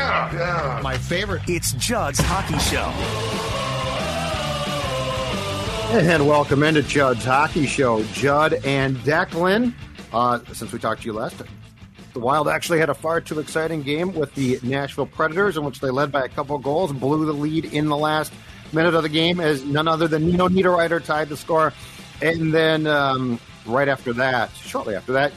Hockey, yeah, yeah. My favorite. It's Judd's Hockey Show. And welcome into Judd's Hockey Show. Judd and Declan. Uh, since we talked to you last, the Wild actually had a far too exciting game with the Nashville Predators, in which they led by a couple of goals, blew the lead in the last minute of the game as none other than Nino Niederreiter tied the score. And then um, right after that, shortly after that,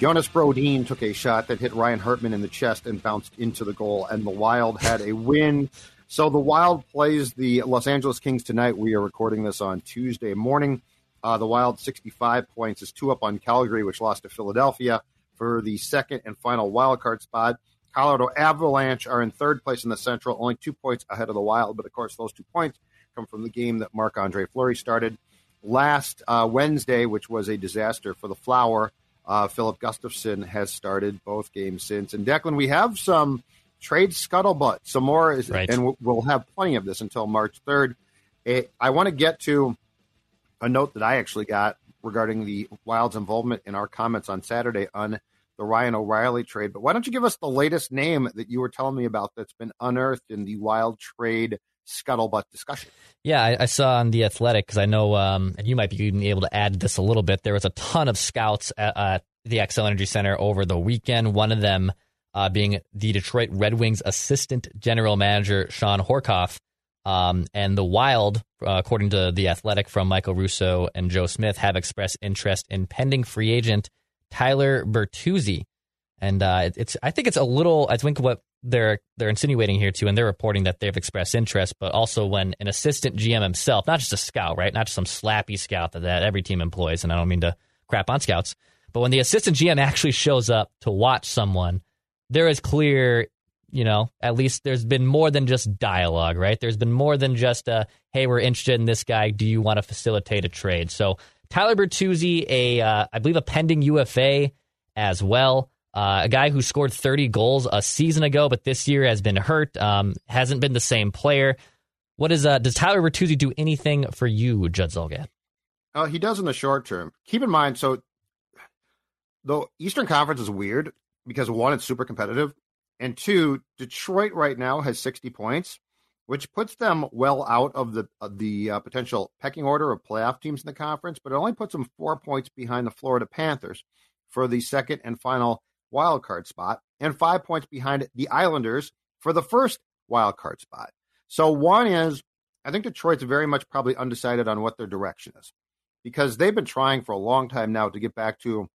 Jonas Brodin took a shot that hit Ryan Hartman in the chest and bounced into the goal, and the Wild had a win. So the Wild plays the Los Angeles Kings tonight. We are recording this on Tuesday morning. Uh, the Wild 65 points is two up on Calgary, which lost to Philadelphia for the second and final wild card spot. Colorado Avalanche are in third place in the Central, only two points ahead of the Wild, but of course those two points come from the game that Marc Andre Fleury started last uh, Wednesday, which was a disaster for the Flower. Uh, Filip Gustavsson has started both games since. And Declan, we have some trade scuttlebutt, some more, is, Right. and we'll have plenty of this until March 3rd. Eh, I want to get to a note that I actually got regarding the Wild's involvement in our comments on Saturday on the Ryan O'Reilly trade. But why don't you give us the latest name that you were telling me about that's been unearthed in the Wild trade scuttlebutt discussion? Yeah, I, I saw on the Athletic because I know, um, and you might be able to add this a little bit. There was a ton of scouts at, the Xcel Energy Center over the weekend. One of them uh, being the Detroit Red Wings assistant general manager Shawn Horcoff, um, and the Wild, uh, according to the Athletic from Michael Russo and Joe Smith, have expressed interest in pending free agent Tyler Bertuzzi. And uh, it's I think it's a little I think what they're they're insinuating here too, and they're reporting that they've expressed interest, but also when an assistant GM himself, not just a scout, right, not just some slappy scout that, that every team employs, and I don't mean to crap on scouts, but when the assistant GM actually shows up to watch someone, there is clear, you know, at least there's been more than just dialogue, right? There's been more than just a hey, we're interested in this guy. Do you want to facilitate a trade? So Tyler Bertuzzi, a uh, I believe a pending UFA as well. Uh, a guy who scored 30 goals a season ago, but this year has been hurt, um, hasn't been the same player. What is uh, does Tyler Bertuzzi do anything for you, Judd Zulgad? Uh, he does in the short term. Keep in mind, so the Eastern Conference is weird because one, it's super competitive, and two, Detroit right now has 60 points, which puts them well out of the of the uh, potential pecking order of playoff teams in the conference, but it only puts them four points behind the Florida Panthers for the second and final wild card spot, and five points behind the Islanders for the first wild card spot. So one is, I think Detroit's very much probably undecided on what their direction is because they've been trying for a long time now to get back to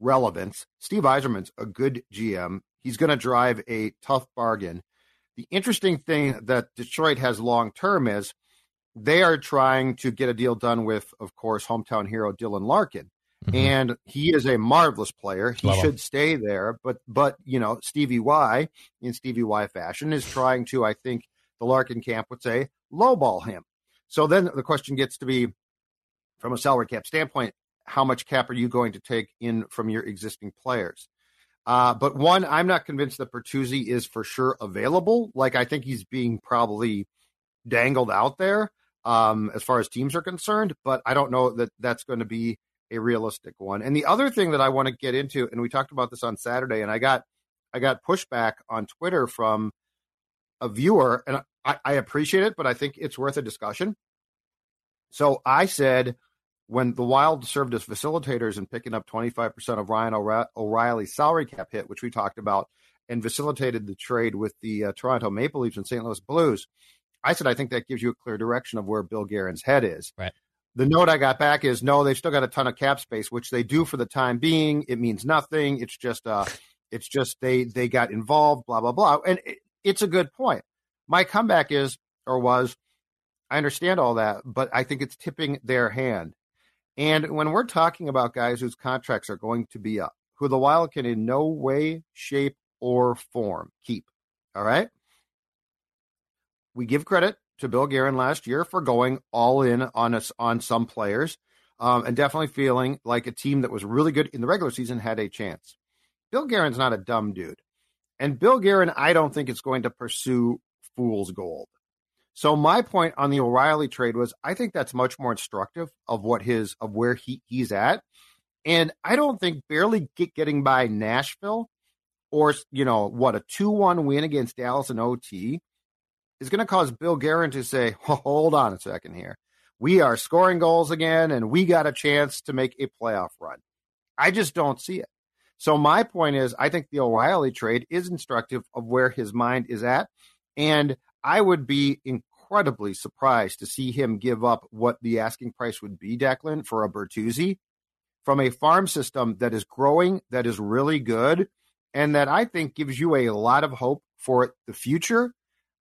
relevance. Steve Yzerman's a good GM. He's going to drive a tough bargain. The interesting thing that Detroit has long term is they are trying to get a deal done with, of course, hometown hero Dylan Larkin. And he is a marvelous player. He Love him. should stay there, but but you know Stevie Y in Stevie Y fashion is trying to, I think, the Larkin camp would say, lowball him. So then the question gets to be, from a salary cap standpoint, how much cap are you going to take in from your existing players? Uh, but one, I'm not convinced that Bertuzzi is for sure available. Like I think he's being probably dangled out there um, as far as teams are concerned, but I don't know that that's going to be a realistic one. And the other thing that I want to get into, and we talked about this on Saturday, and I got I got pushback on Twitter from a viewer, and I, I appreciate it, but I think it's worth a discussion. So I said when the Wild served as facilitators in picking up 25% of Ryan O'Reilly's salary cap hit, which we talked about, and facilitated the trade with the uh, Toronto Maple Leafs and St. Louis Blues, I said I think that gives you a clear direction of where Bill Guerin's head is. Right. The note I got back is no, they've still got a ton of cap space, which they do for the time being. It means nothing. It's just uh, it's just they they got involved, blah blah blah, and it, it's a good point. My comeback is or was, I understand all that, but I think it's tipping their hand. And when we're talking about guys whose contracts are going to be up, who the Wild can in no way, shape, or form. Keep. All right. We give credit to Bill Guerin last year for going all in on us on some players, um, and definitely feeling like a team that was really good in the regular season had a chance. Bill Guerin's not a dumb dude, and Bill Guerin, I don't think is going to pursue fool's gold. So my point on the O'Reilly trade was I think that's much more instructive of what his of where he he's at. And I don't think barely get, getting by Nashville or you know what a 2-1 win against Dallas in OT is going to cause Bill Guerin to say, "Hold on a second here. We are scoring goals again and we got a chance to make a playoff run." I just don't see it. So my point is I think the O'Reilly trade is instructive of where his mind is at and I would be incredibly surprised to see him give up what the asking price would be, Declan, for a Bertuzzi from a farm system that is growing, that is really good, and that I think gives you a lot of hope for the future.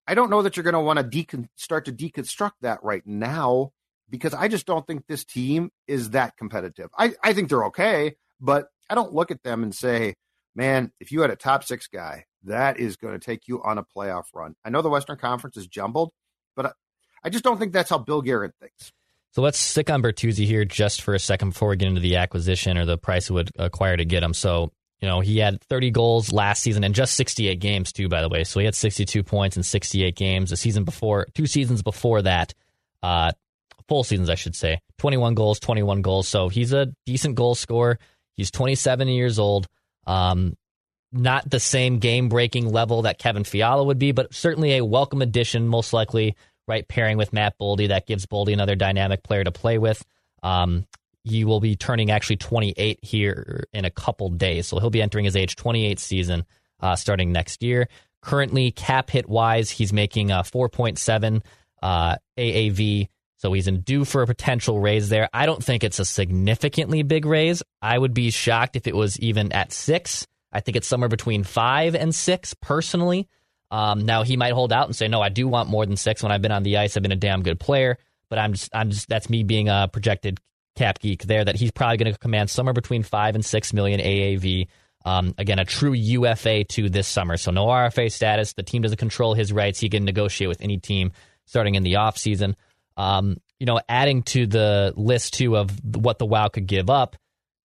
I don't know that you're going to want to decon- start to deconstruct that right now because I just don't think this team is that competitive. I, I think they're okay, but I don't look at them and say, man, if you had a top six guy, that is going to take you on a playoff run. I know the Western Conference is jumbled, but I just don't think that's how Bill Guerin thinks. So let's stick on Bertuzzi here just for a second before we get into the acquisition or the price it would acquire to get him. So, you know, he had 30 goals last season and just 68 games too, by the way. So he had 62 points in 68 games. The season before, two seasons before that, uh, full seasons, I should say, 21 goals, 21 goals. So he's a decent goal scorer. He's 27 years old. Um, not the same game breaking level that Kevin Fiala would be, but certainly a welcome addition, most likely, right? Pairing with Matt Boldy, that gives Boldy another dynamic player to play with. Um, he will be turning actually 28 here in a couple days. So he'll be entering his age 28 season uh, starting next year. Currently, cap hit wise, he's making a 4.7 uh, AAV. So he's in due for a potential raise there. I don't think it's a significantly big raise. I would be shocked if it was even at six. I think it's somewhere between five and six personally. Um, now he might hold out and say, "No, I do want more than six. When I've been on the ice, I've been a damn good player." But I'm just, I'm just that's me being a projected cap geek there. That he's probably going to command somewhere between five and six million AAV. Um, again, a true UFA to this summer, so no RFA status. The team doesn't control his rights. He can negotiate with any team starting in the offseason. Um, you know, adding to the list too of what the WoW could give up.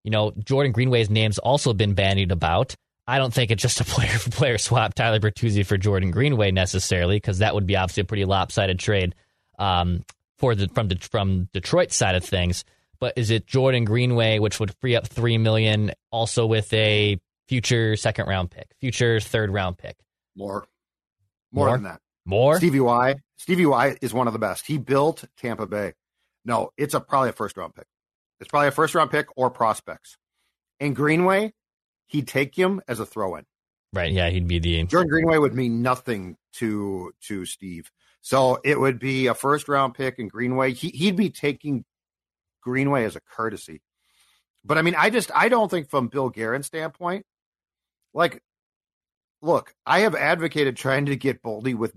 You know, Jordan Greenway's name's also been bandied about. I don't think it's just a player for player swap, Tyler Bertuzzi for Jordan Greenway necessarily, because that would be obviously a pretty lopsided trade um, for the from the from Detroit side of things. But is it Jordan Greenway, which would free up three million, also with a future second round pick, future third round pick? More, more, more? than that. More. Stevie Y. Stevie Y is one of the best. He built Tampa Bay. No, it's a probably a first round pick. It's probably a first round pick or prospects. And Greenway, he'd take him as a throw in. Right. Yeah, he'd be the Jordan Greenway would mean nothing to to Steve. So it would be a first round pick and Greenway. He he'd be taking Greenway as a courtesy. But I mean, I just I don't think from Bill Guerin's standpoint, like, look, I have advocated trying to get Boldy with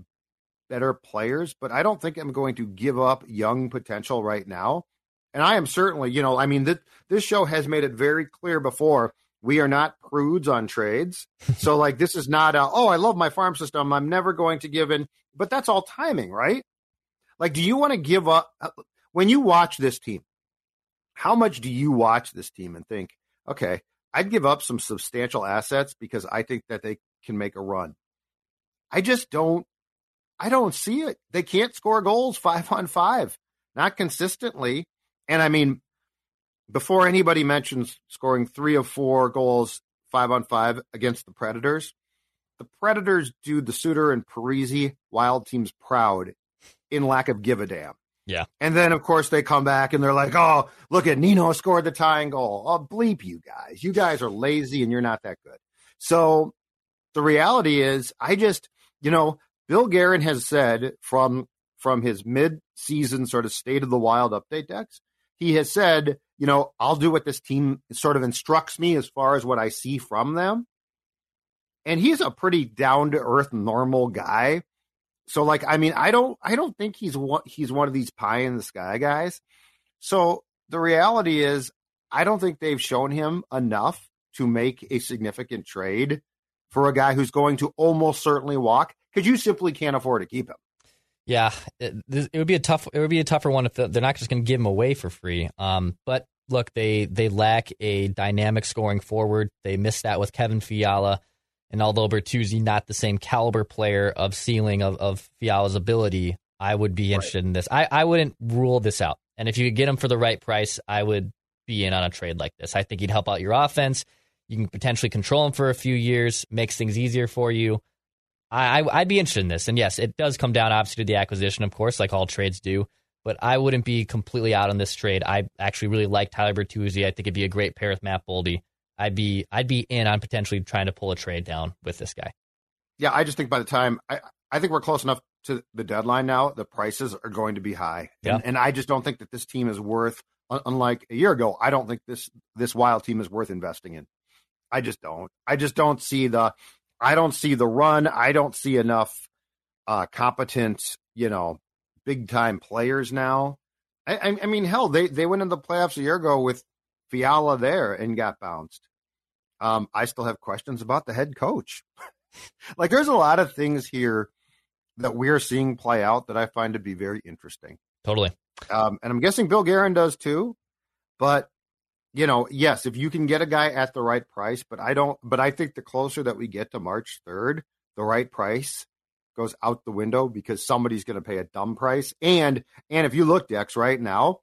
better players, but I don't think I'm going to give up young potential right now. And I am certainly, you know, I mean, th- this show has made it very clear before we are not prudes on trades. so, like, this is not, a, oh, I love my farm system. I'm never going to give in. But that's all timing, right? Like, do you want to give up? Uh, when you watch this team, how much do you watch this team and think, okay, I'd give up some substantial assets because I think that they can make a run? I just don't. I don't see it. They can't score goals five on five, not consistently. And I mean, before anybody mentions scoring three of four goals five on five against the Predators, the Predators do the Suter and Parise wild teams proud in lack of give a damn. Yeah. And then, of course, they come back and they're like, oh, look at Nino scored the tying goal. Oh, bleep you guys. You guys are lazy and you're not that good. So the reality is, I just, you know, Bill Guerin has said from from his mid season sort of state of the wild update decks, he has said, you know, I'll do what this team sort of instructs me as far as what I see from them. And he's a pretty down to earth, normal guy. So, like, I mean, I don't, I don't think he's one, he's one of these pie in the sky guys. So the reality is, I don't think they've shown him enough to make a significant trade for a guy who's going to almost certainly walk because you simply can't afford to keep him. Yeah, it, it, would be a tough. It would be a tougher one if they're not just going to give him away for free. Um, but look, they they lack a dynamic scoring forward. They missed that with Kevin Fiala, and although Bertuzzi not the same caliber player of ceiling of, of Fiala's ability, I would be interested right. in this. I, I wouldn't rule this out. And if you could get him for the right price, I would be in on a trade like this. I think he'd help out your offense. You can potentially control him for a few years, makes things easier for you. I, I, would be interested in this. And yes, it does come down obviously to the acquisition, of course, like all trades do. But I wouldn't be completely out on this trade. I actually really like Tyler Bertuzzi. I think it'd be a great pair with Matt Boldy. I'd be I'd be in on potentially trying to pull a trade down with this guy. Yeah, I just think by the time I, I think we're close enough to the deadline now, the prices are going to be high. Yeah. And, and I just don't think that this team is worth unlike a year ago, I don't think this this wild team is worth investing in. I just don't. I just don't see the I don't see the run. I don't see enough uh, competent, you know, big time players now. I, I, mean, hell, they they went in the playoffs a year ago with Fiala there and got bounced. Um, I still have questions about the head coach. like, there's a lot of things here that we're seeing play out that I find to be very interesting. Totally. Um, and I'm guessing Bill Guerin does too. But you know, yes, if you can get a guy at the right price, but I don't. But I think the closer that we get to March third, the right price goes out the window because somebody's going to pay a dumb price. And and if you look, Dex, right now,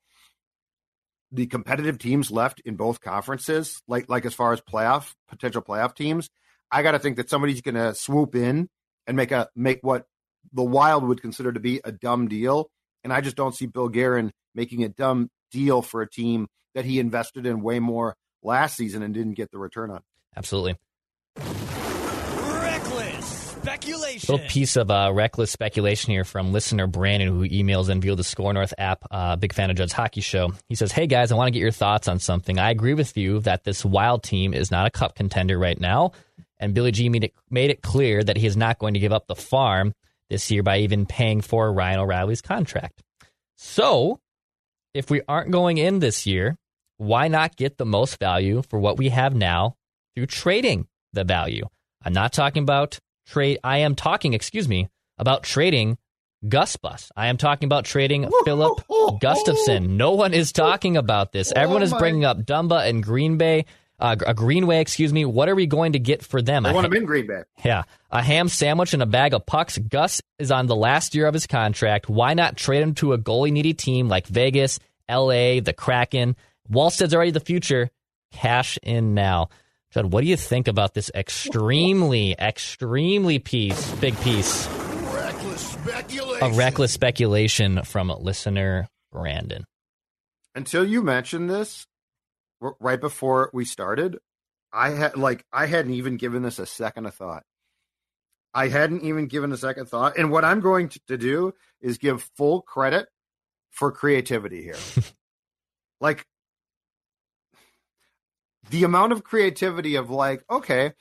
the competitive teams left in both conferences, like like as far as playoff potential playoff teams, I got to think that somebody's going to swoop in and make a make what the Wild would consider to be a dumb deal. And I just don't see Bill Guerin making a dumb deal for a team that he invested in way more last season and didn't get the return on. Absolutely. Speculation. Little piece of uh, reckless speculation here from listener Brandon, who emails in via the Score North app. Uh, big fan of Judd's Hockey Show. He says, "Hey guys, I want to get your thoughts on something. I agree with you that this Wild team is not a Cup contender right now, and Billy G made it, made it clear that he is not going to give up the farm this year by even paying for Ryan O'Reilly's contract. So, if we aren't going in this year, why not get the most value for what we have now through trading the value? I'm not talking about trade. I am talking, excuse me, about trading Gus Bus. I am talking about trading Filip Gustavsson. No one is talking about this. Everyone is bringing up Dumba and Green Bay. Uh, a Greenway, excuse me. What are we going to get for them? I want him in Green Bay. Yeah, a ham sandwich and a bag of pucks. Gus is on the last year of his contract. Why not trade him to a goalie needy team like Vegas, L.A., the Kraken? Wallstedt's already the future. Cash in now. Judd, what do you think about this extremely, extremely piece, big piece? Reckless speculation. A reckless speculation from listener Brandon. Until you mentioned this, right before we started, I had like I hadn't even given this a second of thought. I hadn't even given a second thought. And what I'm going to do is give full credit for creativity here. like the amount of creativity of like, okay,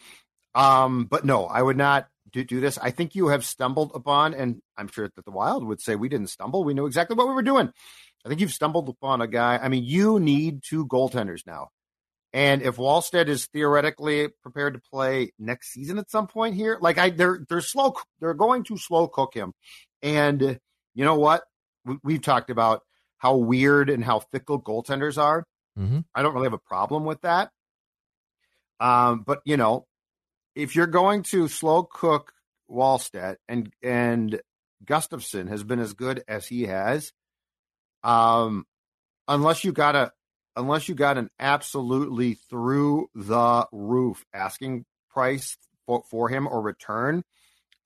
um, but no, I would not do, do this. I think you have stumbled upon, and I'm sure that the Wild would say we didn't stumble. We knew exactly what we were doing. I think you've stumbled upon a guy. I mean, you need two goaltenders now. And if Wallstedt is theoretically prepared to play next season at some point here, like I, they're they're slow, they're going to slow cook him. And you know what? We, have talked about how weird and how fickle goaltenders are. Mm-hmm. I don't really have a problem with that. Um, but you know, if you're going to slow cook Wallstedt and and Gustavsson has been as good as he has, um, unless you got a unless you got an absolutely through the roof asking price for, for him or return,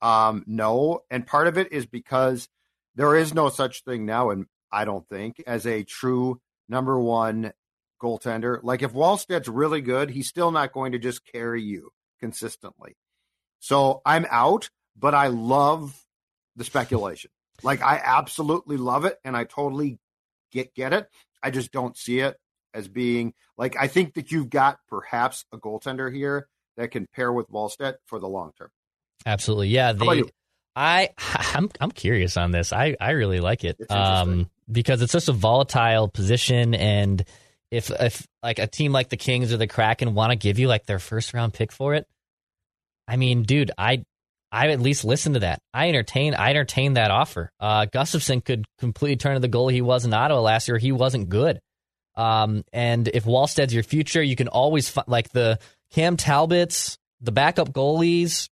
um, no. And part of it is because there is no such thing now, and I don't think as a true number one goaltender. Like if Wallstedt's really good, he's still not going to just carry you consistently. So I'm out, but I love the speculation. Like I absolutely love it and I totally get get it. I just don't see it as being like I think that you've got perhaps a goaltender here that can pair with Wallstedt for the long term. Absolutely. Yeah, the, I I'm I'm curious on this. I I really like it. Um because it's just a volatile position and if if like a team like the Kings or the Kraken want to give you like their first round pick for it, I mean, dude, I I at least listen to that. I entertain I entertain that offer. Uh, Gustavsson could completely turn to the goal he was in Ottawa last year. He wasn't good. Um, and if Wallstedt's your future, you can always like the Cam Talbots, the backup goalies.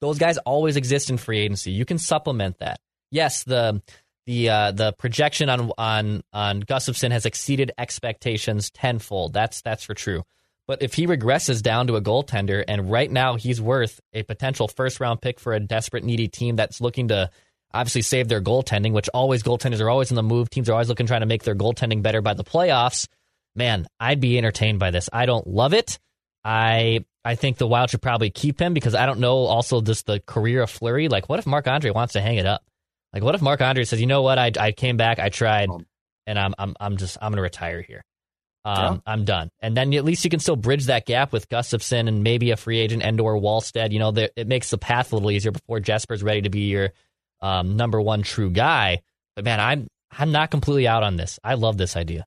Those guys always exist in free agency. You can supplement that. Yes, the the uh, the projection on on on Gustavsson has exceeded expectations tenfold. That's that's for true. But if he regresses down to a goaltender, and right now he's worth a potential first round pick for a desperate, needy team that's looking to obviously save their goaltending, which always goaltenders are always in the move. Teams are always looking trying to make their goaltending better by the playoffs. Man, I'd be entertained by this. I don't love it. I I think the Wild should probably keep him because I don't know also just the career of Fleury. Like, what if Marc Andre wants to hang it up? Like, what if Marc Andre says, you know what, I, I came back, I tried, and I'm I'm I'm just I'm gonna retire here. Um, yeah. I'm done. And then at least you can still bridge that gap with Gustavsson and maybe a free agent Endor Wallstedt. You know, it makes the path a little easier before Jesper's ready to be your um, number one true guy. But man, I'm I'm not completely out on this. I love this idea.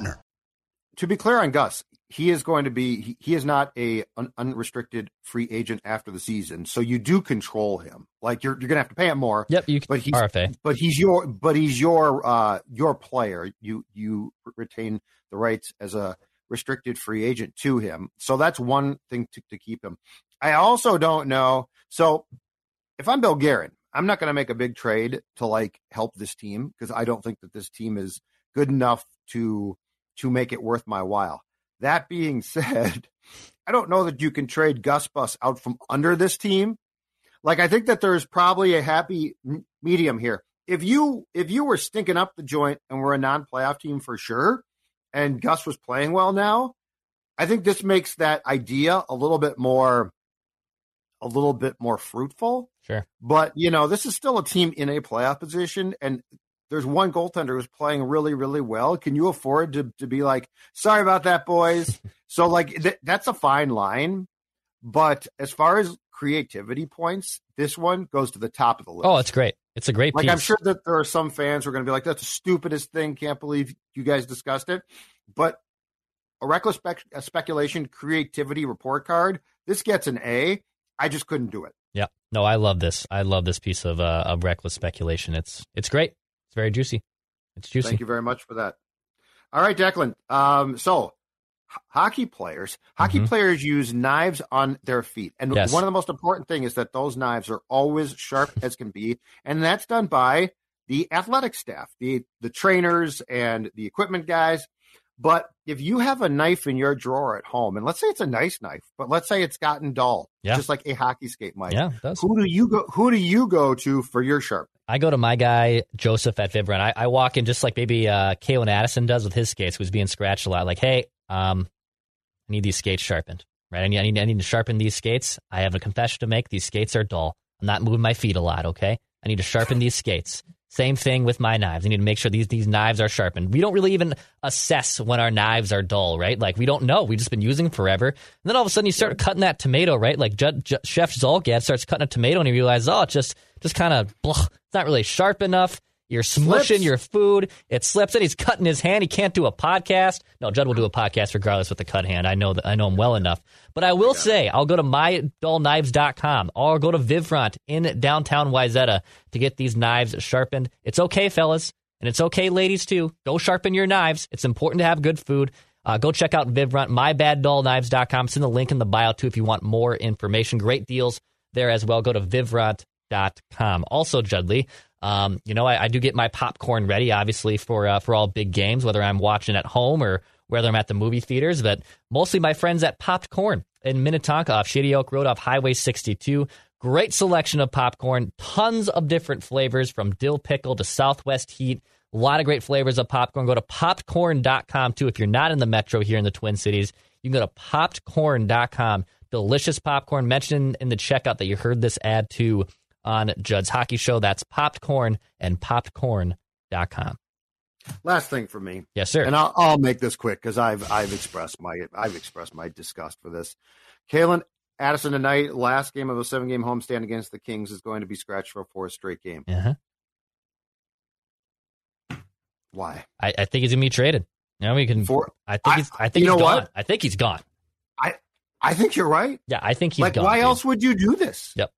to be clear on Gus, he is going to be he, he is not a un, unrestricted free agent after the season. So you do control him. Like you're you're gonna have to pay him more. Yep, you but he's RFA. but he's your but he's your uh your player. You you retain the rights as a restricted free agent to him. So that's one thing to, to keep him. I also don't know. So if I'm Bill Guerin, I'm not going to make a big trade to like help this team because I don't think that this team is good enough to to make it worth my while. That being said, I don't know that you can trade Gus Bus out from under this team. Like I think that there's probably a happy medium here. If you if you were stinking up the joint and we're a non-playoff team for sure, and Gus was playing well now, I think this makes that idea a little bit more a little bit more fruitful. Sure. But, you know, this is still a team in a playoff position and there's one goaltender who's playing really, really well. Can you afford to, to be like, sorry about that, boys? so, like, th- that's a fine line. But as far as creativity points, this one goes to the top of the list. Oh, it's great. It's a great piece. like piece. I'm sure that there are some fans who are going to be like, "That's the stupidest thing. Can't believe you guys discussed it." But a reckless spec- a speculation creativity report card. This gets an A. I just couldn't do it. Yeah, no, I love this. I love this piece of uh, of reckless speculation. It's it's great. It's very juicy. It's juicy. Thank you very much for that. All right, Declan. Um, so hockey players, hockey mm-hmm. players use knives on their feet, and yes. one of the most important thing is that those knives are always sharp as can be, and that's done by the athletic staff, the the trainers and the equipment guys. But if you have a knife in your drawer at home, and let's say it's a nice knife, but let's say it's gotten dull, yeah. just like a hockey skate might. Yeah, who do you go? Who do you go to for your sharp? I go to my guy Joseph at Vibrant. I, I walk in just like maybe uh, Calen Addison does with his skates, who's being scratched a lot. Like, hey, um, I need these skates sharpened. Right? I need, I need I need to sharpen these skates. I have a confession to make. These skates are dull. I'm not moving my feet a lot. Okay, I need to sharpen these skates. Same thing with my knives. I need to make sure these these knives are sharpened. We don't really even assess when our knives are dull, right? Like we don't know. We've just been using them forever. And then all of a sudden you start cutting that tomato, right? Like J- J- Chef Zulgad starts cutting a tomato and he realizes, oh, it's just just kind of it's not really sharp enough. You're smushing your food. It slips and he's cutting his hand. He can't do a podcast. No, Judd will do a podcast regardless with the cut hand. I know that I know him well enough. But I will say, I'll go to mydullknives.com or go to Vivfront in downtown Wayzata to get these knives sharpened. It's okay, fellas. And it's okay, ladies, too. Go sharpen your knives. It's important to have good food. Uh, go check out Vivfront, mybaddulknives.com. Send the link in the bio, too, if you want more information. Great deals there as well. Go to vivfront.com. Also, Judley, um, you know, I, I, do get my popcorn ready, obviously, for uh, for all big games, whether I'm watching at home or whether I'm at the movie theaters. But mostly my friends at Popped Corn in Minnetonka off Shady Oak Road off Highway 62. Great selection of popcorn, tons of different flavors from dill pickle to Southwest heat. A lot of great flavors of popcorn. Go to popcorn.com too. If you're not in the metro here in the Twin Cities, you can go to popcorn.com delicious popcorn. Mention in the checkout that you heard this ad too on Judd's Hockey Show. That's popped corn and popcorn.com. Last thing for me. Yes, sir. And I'll, I'll make this quick because I've I've expressed my I've expressed my disgust for this. Calen Addison tonight, last game of a seven game homestand against the Kings, is going to be scratched for a fourth straight game. Uh-huh. Why? I, I think he's gonna be traded. You know, we can. For, I think I- he's. I think you he's know gone. what? I think he's gone. I think you're right. Yeah, I think he's like, gone. why dude. else would you do this? Yep.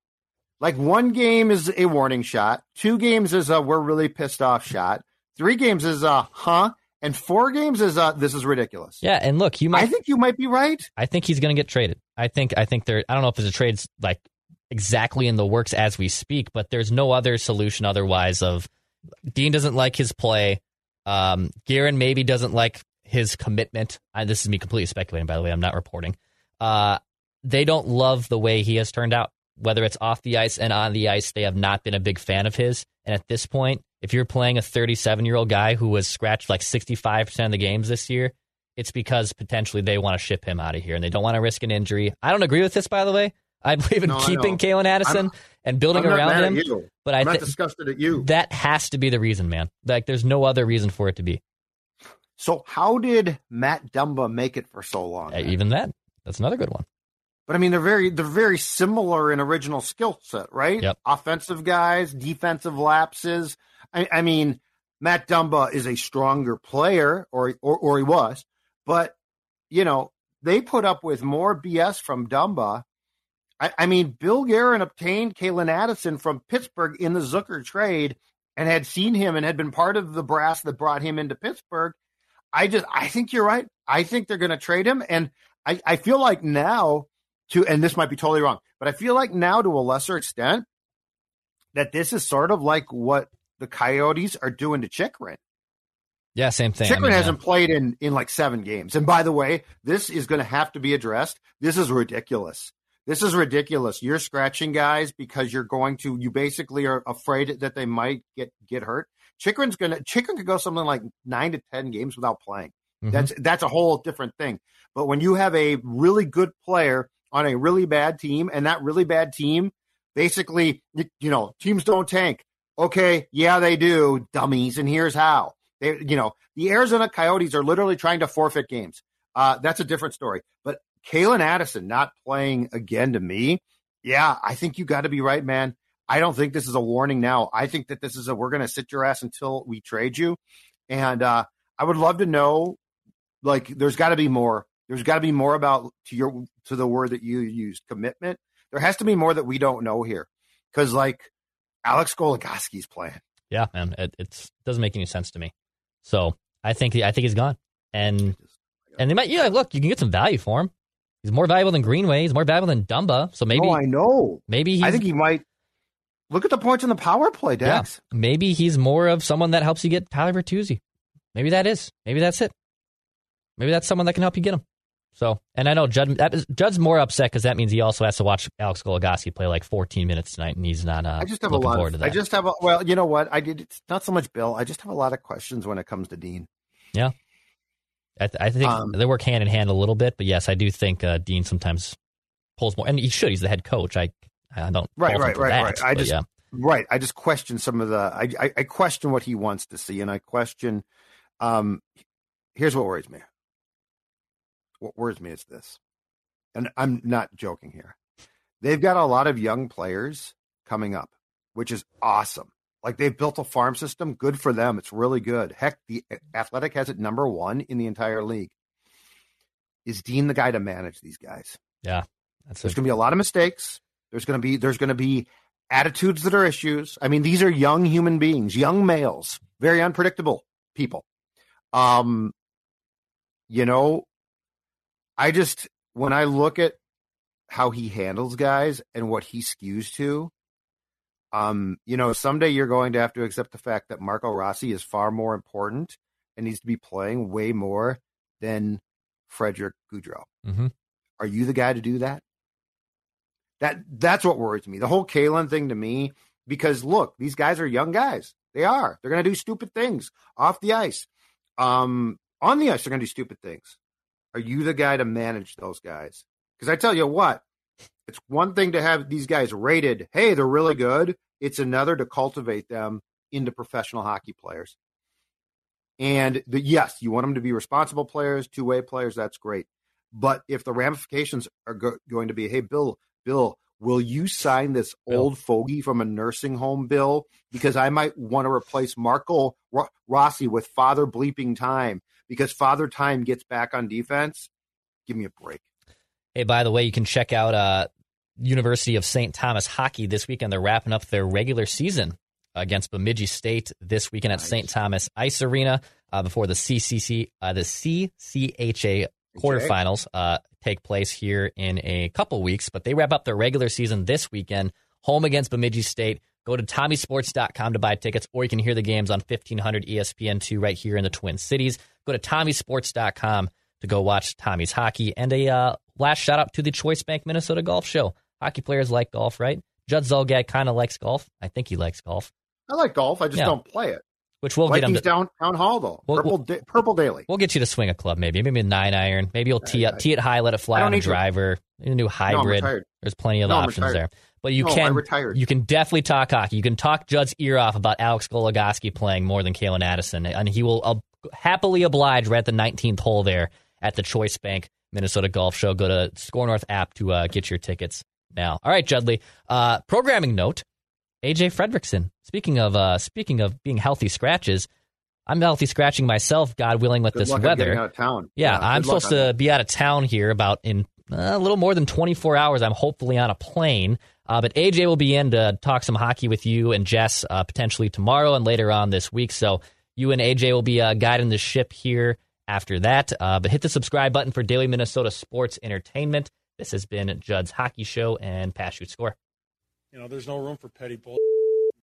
Like one game is a warning shot, two games is a we're really pissed off shot, three games is a huh, and four games is a this is ridiculous. Yeah, and look, you might. I think you might be right. I think he's going to get traded. I think I think there. I don't know if there's a trade's like exactly in the works as we speak, but there's no other solution otherwise. Of Dean doesn't like his play. Um, Guerin maybe doesn't like his commitment. I, this is me completely speculating, by the way. I'm not reporting. Uh, they don't love the way he has turned out, whether it's off the ice and on the ice. They have not been a big fan of his. And at this point, if you're playing a 37 year old guy who was scratched like 65% of the games this year, it's because potentially they want to ship him out of here and they don't want to risk an injury. I don't agree with this, by the way. I believe in No, keeping. Calen Addison and building I'm around him. But I I'm not disgusted at you. that has to be the reason, man. Like, there's no other reason for it to be. So how did Matt Dumba make it for so long? Uh, Even that, that's another good one. But I mean, they're very they're very similar in original skill set, right? Yep. Offensive guys, defensive lapses. I, I mean, Matt Dumba is a stronger player, or, or or he was, but you know they put up with more BS from Dumba. I, I mean, Bill Guerin obtained Calen Addison from Pittsburgh in the Zucker trade and had seen him and had been part of the brass that brought him into Pittsburgh. I just I think you're right. I think they're going to trade him, and I, I feel like now to and this might be totally wrong, but I feel like now to a lesser extent that this is sort of like what the Coyotes are doing to Chychrun. Yeah, same thing. I Chychrun mean, uh, hasn't played in in like seven games, and by the way, this is going to have to be addressed. This is ridiculous. This is ridiculous. You're scratching guys because you're going to. You basically are afraid that they might get get hurt. Chychrun's gonna Chychrun could go something like nine to ten games without playing. Mhm. That's that's a whole different thing. But when you have a really good player on a really bad team, and that really bad team, basically, you, know, teams don't tank. Okay, yeah, they do, dummies, and here's how. They, you know, the Arizona Coyotes are literally trying to forfeit games. Uh, that's a different story. But Calen Addison not playing again to me, yeah, I think you got to be right, man. I don't think this is a warning now. I think that this is a we're going to sit your ass until we trade you. And uh, I would love to know, like, there's got to be more. There's got to be more about to your to the word that you used, commitment. There has to be more that we don't know here, because like Alex Goligoski's playing. Yeah, man, it it's, doesn't make any sense to me. So I think I think he's gone, and and they might yeah look you can get some value for him. He's more valuable than Greenway. He's more valuable than Dumba. So maybe oh, I know. maybe he's, I think he might look at the points in the power play, yeah Dex. maybe he's more of someone that helps you get Tyler Bertuzzi. Maybe that is maybe that's it. Maybe that's someone that can help you get him. So and I know Judd that is, Judd's more upset because that means he also has to watch Alex Goligoski play like 14 minutes tonight, and he's not. Uh, I just have a lot. Of, I just have a well. You know what? I did. It's not so much Bill. I just have a lot of questions when it comes to Dean. Yeah, I, th- I think Um, they work hand in hand a little bit, but yes, I do think uh, Dean sometimes pulls more, and he should. He's the head coach. I I don't Right, right, right, that, right. I just- yeah. Right. I just question some of the. I, I I question what he wants to see, and I question. Um, here's what worries me. What worries me is this, and I'm not joking here. They've got a lot of young players coming up, which is awesome. Like they've built a farm system. Good for them. It's really good. Heck, the Athletic has it number one in the entire league. Is Dean the guy to manage these guys? Yeah, that's There's going to be a lot of mistakes. There's going to be there's going to be attitudes that are issues. I mean, these are young human beings, young males, very unpredictable people. Um, you know, I just when I look at how he handles guys and what he skews to, um, you know, someday you're going to have to accept the fact that Marco Rossi is far more important and needs to be playing way more than Frederick Gaudreau. Mhm. Are you the guy to do that? That that's what worries me. The whole Calen thing to me, because look, these guys are young guys. They are. They're going to do stupid things off the ice. Um, on the ice, they're going to do stupid things. Are you the guy to manage those guys? Because I tell you what, it's one thing to have these guys rated, hey, they're really good. It's another to cultivate them into professional hockey players. And the, yes, you want them to be responsible players, two way players. That's great. But if the ramifications are go- going to be, hey, Bill, Bill, will you sign this Bill. old fogey from a nursing home, Bill? Because I might want to replace Marco Rossi with Father Bleeping Time because Father Time gets back on defense. Give me a break. Hey, by the way, you can check out uh, University of St. Thomas hockey this weekend. They're wrapping up their regular season against Bemidji State this weekend at nice. St. Thomas Ice Arena uh, before the CCC, uh, the CCHA quarterfinals uh, take place here in a couple weeks. But they wrap up their regular season this weekend, home against Bemidji State. Go to TommySports.com to buy tickets, or you can hear the games on 1500 ESPN2 right here in the Twin Cities. Go to TommySports.com to go watch Tommy's hockey. And a uh, last shout out to the Choice Bank Minnesota Golf Show. Hockey players like golf, right? Judd Zulgad kind of likes golf. I think he likes golf. I like golf. I just yeah. don't play it. Which we'll Vikings get him to, down hall though. We'll, Purple, we'll, Purple Daily. We'll get you to swing a club maybe, maybe a nine iron. Maybe you'll tee up, tee it high, let it fly on a driver. To. A new hybrid. No, There's plenty of no, options there. But you no, can you can definitely talk hockey. You can talk Judd's ear off about Alex Goligoski playing more than Calen Addison, and he will uh, happily oblige right at the 19th hole there at the Choice Bank Minnesota Golf Show. Go to Score North app to uh, get your tickets now. All right, Judley. Uh, programming note: AJ Fredrickson. Speaking of uh, speaking of being healthy scratches, I'm healthy scratching myself. God willing, with good this weather. Out of town. Yeah, yeah I'm supposed to be out of town here about in uh, a little more than 24 hours. I'm hopefully on a plane. Uh, but AJ will be in to talk some hockey with you and Jess uh, potentially tomorrow and later on this week. So you and AJ will be uh, guiding the ship here after that. Uh, but hit the subscribe button for daily Minnesota sports entertainment. This has been Judd's Hockey Show and Pass Shoot Score. You know, there's no room for petty bull.